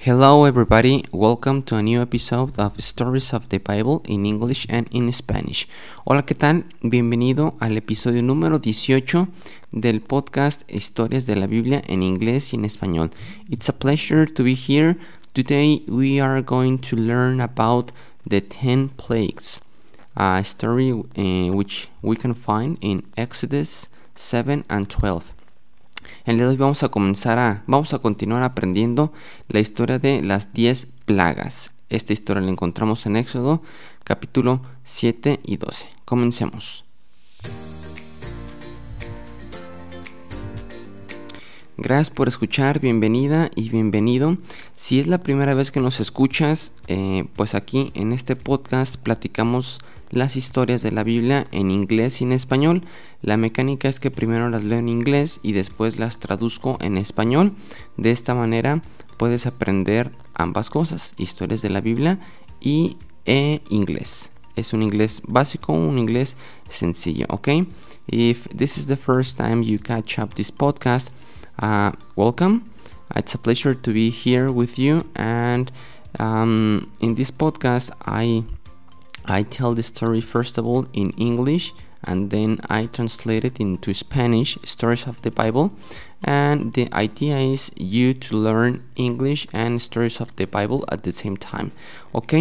Hello, everybody. Welcome to a new episode of Stories of the Bible in English and in Spanish. Hola, ¿qué tal? Bienvenido al episodio número 18 del podcast Historias de la Biblia en inglés y en español. It's a pleasure to be here. Today we are going to learn about the 10 plagues, a story uh, which we can find in Exodus 7 and 12. El día de hoy vamos a comenzar a, vamos a continuar aprendiendo la historia de las 10 plagas. Esta historia la encontramos en Éxodo capítulo 7 y 12. Comencemos. Gracias por escuchar, bienvenida y bienvenido. Si es la primera vez que nos escuchas, eh, pues aquí en este podcast platicamos las historias de la Biblia en inglés y en español. La mecánica es que primero las leo en inglés y después las traduzco en español. De esta manera puedes aprender ambas cosas, historias de la Biblia y e inglés. Es un inglés básico, un inglés sencillo, ¿ok? If this is the first time you catch up this podcast, uh, welcome. It's a pleasure to be here with you and um, in this podcast I I tell the story first of all in English and then I translate it into Spanish, stories of the Bible. And the idea is you to learn English and stories of the Bible at the same time. Ok,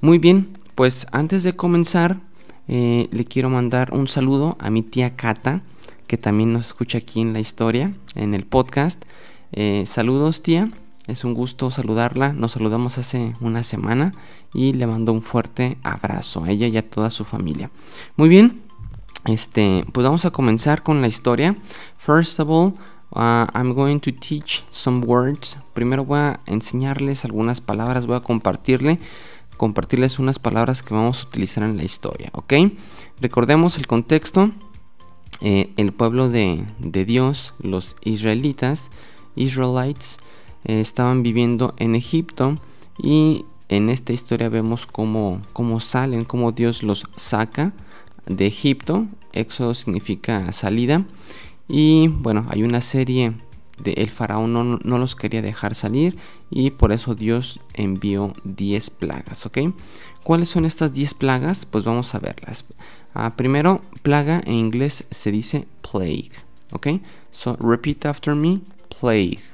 muy bien, pues antes de comenzar, eh, le quiero mandar un saludo a mi tía Cata, que también nos escucha aquí en la historia, en el podcast. Eh, saludos, tía. Es un gusto saludarla. Nos saludamos hace una semana y le mando un fuerte abrazo a ella y a toda su familia. Muy bien, este, pues vamos a comenzar con la historia. First of all, uh, I'm going to teach some words. Primero voy a enseñarles algunas palabras, voy a compartirle, compartirles unas palabras que vamos a utilizar en la historia, ¿ok? Recordemos el contexto. Eh, el pueblo de, de, Dios, los israelitas, Israelites, eh, estaban viviendo en Egipto y en esta historia vemos cómo, cómo salen, cómo Dios los saca de Egipto. Éxodo significa salida. Y bueno, hay una serie de el faraón no, no, los quería dejar salir y por eso Dios envió 10 plagas, ¿ok? ¿Cuáles son estas 10 plagas? Pues vamos a verlas. Uh, primero, plaga en inglés se dice plague, ¿ok? So repeat after me, plague.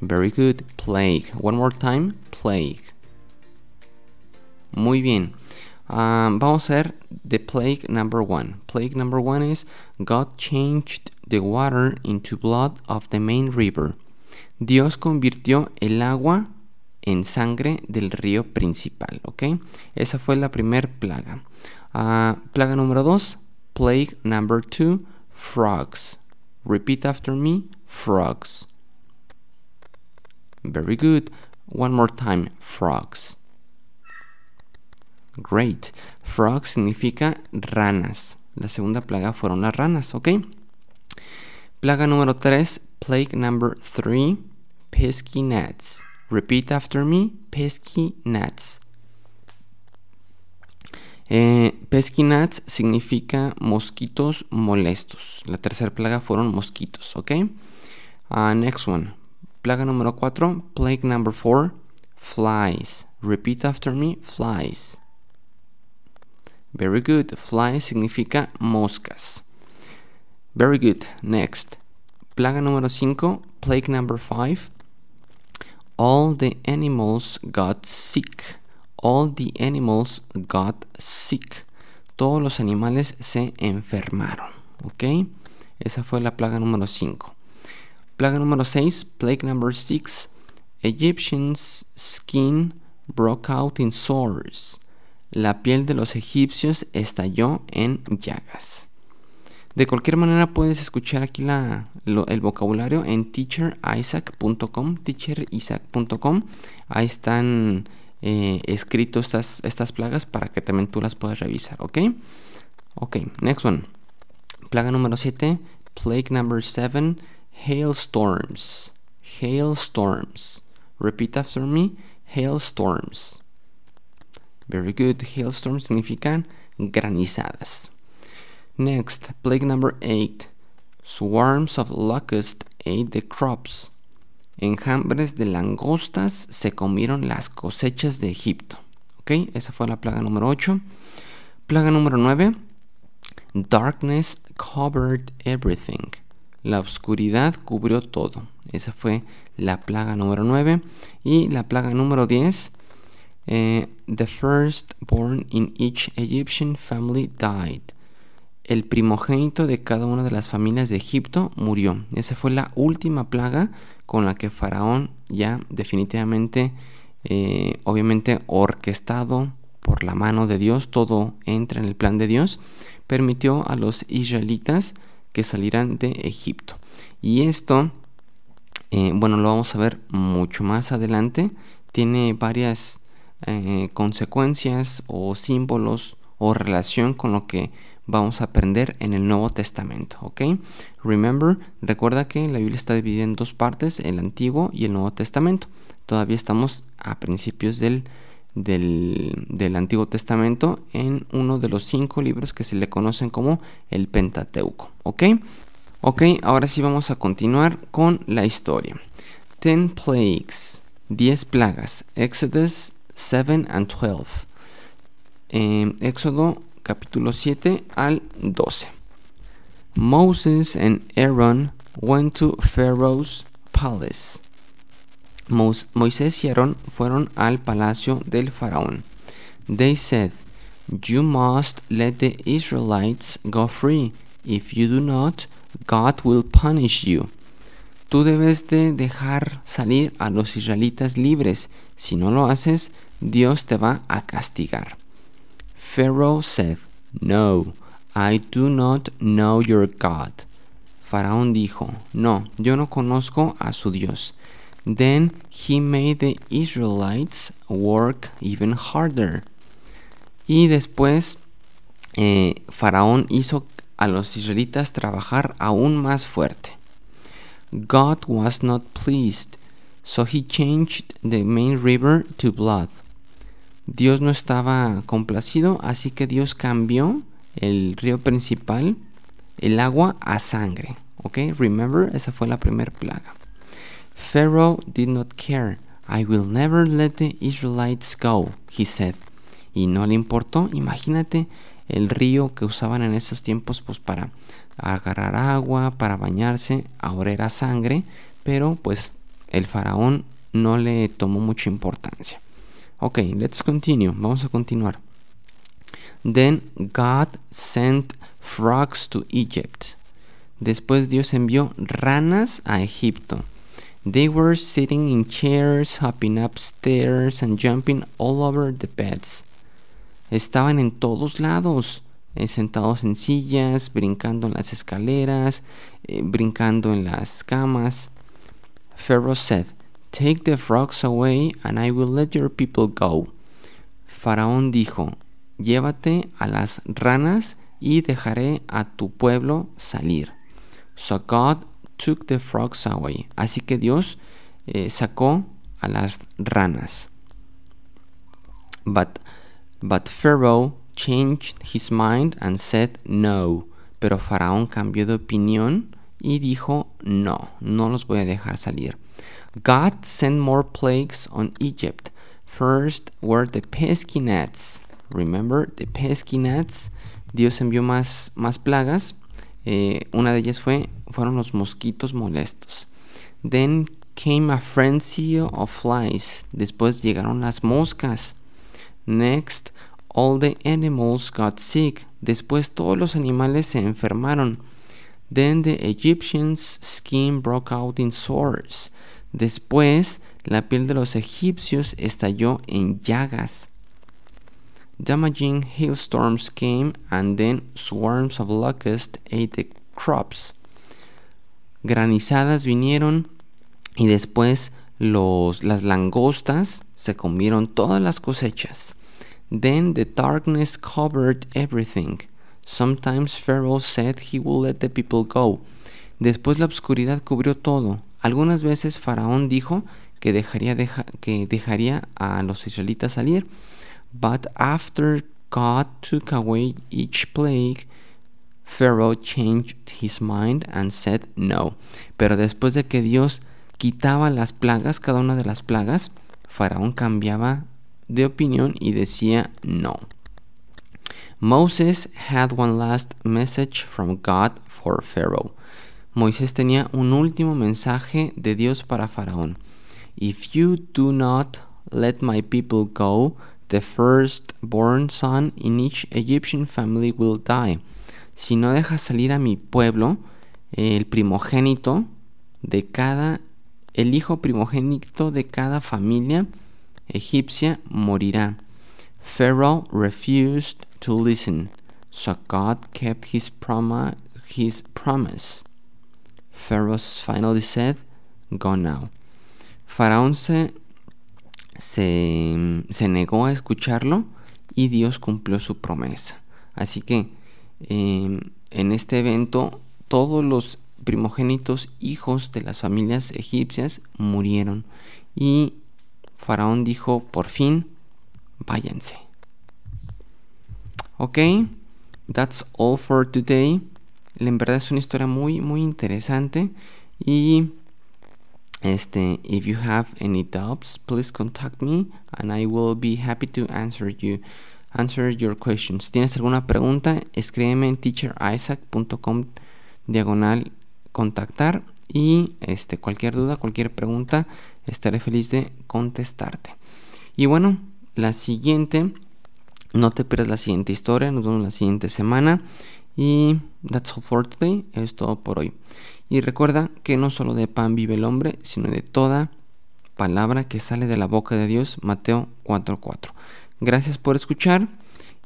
Very good. Plague. One more time. Plague. Muy bien. Um, vamos a ver the plague number one. Plague number one is God changed the water into blood of the main river. Dios convirtió el agua en sangre del río principal, ¿ok? Esa fue la primer plaga. Uh, plaga número dos. Plague number two. Frogs. Repeat after me. Frogs. Very good. One more time. Frogs. Great. Frog significa ranas. La segunda plaga fueron las ranas, ¿ok? Plaga número 3. Plague number 3. Pesky gnats. Repeat after me. Pesky gnats. Eh, pesky gnats significa mosquitos molestos. La tercera plaga fueron mosquitos, ¿ok? Uh, next one. Plaga número 4, plague number 4, flies. Repeat after me, flies. Very good. Flies significa moscas. Very good. Next. Plaga número 5, plague number 5. All the animals got sick. All the animals got sick. Todos los animales se enfermaron. ¿Ok? Esa fue la plaga número 5. Plaga número 6, plague number 6. Egyptians' skin broke out in sores. La piel de los egipcios estalló en llagas. De cualquier manera puedes escuchar aquí el vocabulario en teacherisaac.com, teacherisaac.com. Ahí están eh, estas, estas plagas para que también tú las puedas revisar, ¿ok? Ok, next one. Plaga número 7, plague number 7 hailstorms. Hailstorms. Repeat after me. Hailstorms. Very good. Hailstorms significan granizadas. Next, plague number 8. Swarms of locusts ate the crops. enjambres de langostas se comieron las cosechas de Egipto. ¿Ok? Esa fue la plaga número 8. Plaga número 9. Darkness covered everything. La oscuridad cubrió todo. Esa fue la plaga número 9. Y la plaga número 10. Eh, the firstborn in each Egyptian family died. El primogénito de cada una de las familias de Egipto murió. Esa fue la última plaga con la que Faraón ya definitivamente, eh, obviamente orquestado por la mano de Dios, todo entra en el plan de Dios, permitió a los israelitas que salieran de Egipto. Y esto, eh, bueno, lo vamos a ver mucho más adelante, tiene varias eh, consecuencias o símbolos o relación con lo que vamos a aprender en el Nuevo Testamento, ¿ok? Remember, recuerda que la Biblia está dividida en dos partes, el Antiguo y el Nuevo Testamento. Todavía estamos a principios del, del, del Antiguo Testamento en uno de los cinco libros que se le conocen como el Pentateuco, ¿ok? Ok, ahora sí vamos a continuar con la historia. Ten plagues, 10 plagas, Exodus 7 and 12. Eh, Éxodo capítulo 7 al 12. Moses and Aaron went to Pharaoh's palace. Moisés y Aarón fueron al palacio del faraón. They said, You must let the Israelites go free. If you do not, God will punish you. Tú debes de dejar salir a los israelitas libres. Si no lo haces, Dios te va a castigar. Pharaoh said, No, I do not know your God. Faraón dijo, No, yo no conozco a su Dios. Then he made the Israelites work even harder. Y después eh, Faraón hizo a los israelitas trabajar aún más fuerte. God was not pleased, so he changed the main river to blood. Dios no estaba complacido, así que Dios cambió el río principal, el agua, a sangre. ¿Ok? Remember, esa fue la primera plaga. Pharaoh did not care. I will never let the Israelites go, he said. Y no le importó, imagínate el río que usaban en esos tiempos pues para agarrar agua, para bañarse, ahora era sangre, pero pues el faraón no le tomó mucha importancia. Ok, let's continue. Vamos a continuar. Then God sent frogs to Egypt. Después Dios envió ranas a Egipto. They were sitting in chairs, hopping upstairs and jumping all over the beds. Estaban en todos lados, eh, sentados en sillas, brincando en las escaleras, eh, brincando en las camas. Pharaoh said, Take the frogs away and I will let your people go. Faraón dijo, llévate a las ranas y dejaré a tu pueblo salir. So God took the frogs away. Así que Dios eh, sacó a las ranas. But, but Pharaoh changed his mind and said no. Pero Faraón cambió de opinión y dijo no, no los voy a dejar salir. God sent more plagues on Egypt. First were the pesky gnats. Remember the pesky gnats. Dios envió más, más plagas. Eh, una de ellas fue, fueron los mosquitos molestos. Then came a frenzy of flies. Después llegaron las moscas. Next, all the animals got sick. Después todos los animales se enfermaron. Then the Egyptians' skin broke out in sores. Después, la piel de los egipcios estalló en llagas. Damaging hailstorms came and then swarms of locusts ate the crops. Granizadas vinieron y después los, las langostas se comieron todas las cosechas. Then the darkness covered everything. Sometimes Pharaoh said he would let the people go. Después la oscuridad cubrió todo. Algunas veces Faraón dijo que dejaría, que dejaría a los israelitas salir, but after God took away each plague, Pharaoh changed his mind and said no. Pero después de que Dios quitaba las plagas, cada una de las plagas, Faraón cambiaba de opinión y decía no. Moses had one last message from God for Pharaoh. Moisés tenía un último mensaje de Dios para Faraón. If you do not let my people go, the firstborn son in each Egyptian family will die. Si no dejas salir a mi pueblo, el primogénito de cada, el hijo primogénito de cada familia egipcia morirá. Pharaoh refused to listen, so God kept his, his promise. Pharaoh finally said, Go now. Faraón se, se, negó a escucharlo y Dios cumplió su promesa. Así que em, en este evento todos los primogénitos hijos de las familias egipcias murieron y Faraón dijo, por fin, váyanse. Ok, that's all for today. En verdad es una historia muy, muy interesante. Y este, if you have any doubts, please contact me and I will be happy to answer you. Answer your questions. Si tienes alguna pregunta, escríbeme en teacherisaac.com diagonal contactar y este, cualquier duda, cualquier pregunta, estaré feliz de contestarte. Y bueno, la siguiente, no te pierdas la siguiente historia, nos vemos la siguiente semana. Y that's all for today, es todo por hoy. Y recuerda que no solo de pan vive el hombre, sino de toda palabra que sale de la boca de Dios, Mateo 4:4. Gracias por escuchar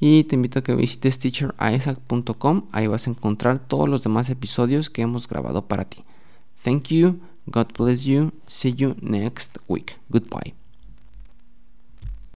y te invito a que visites teacherisaac.com, ahí vas a encontrar todos los demás episodios que hemos grabado para ti. Thank you, God bless you, see you next week. Goodbye.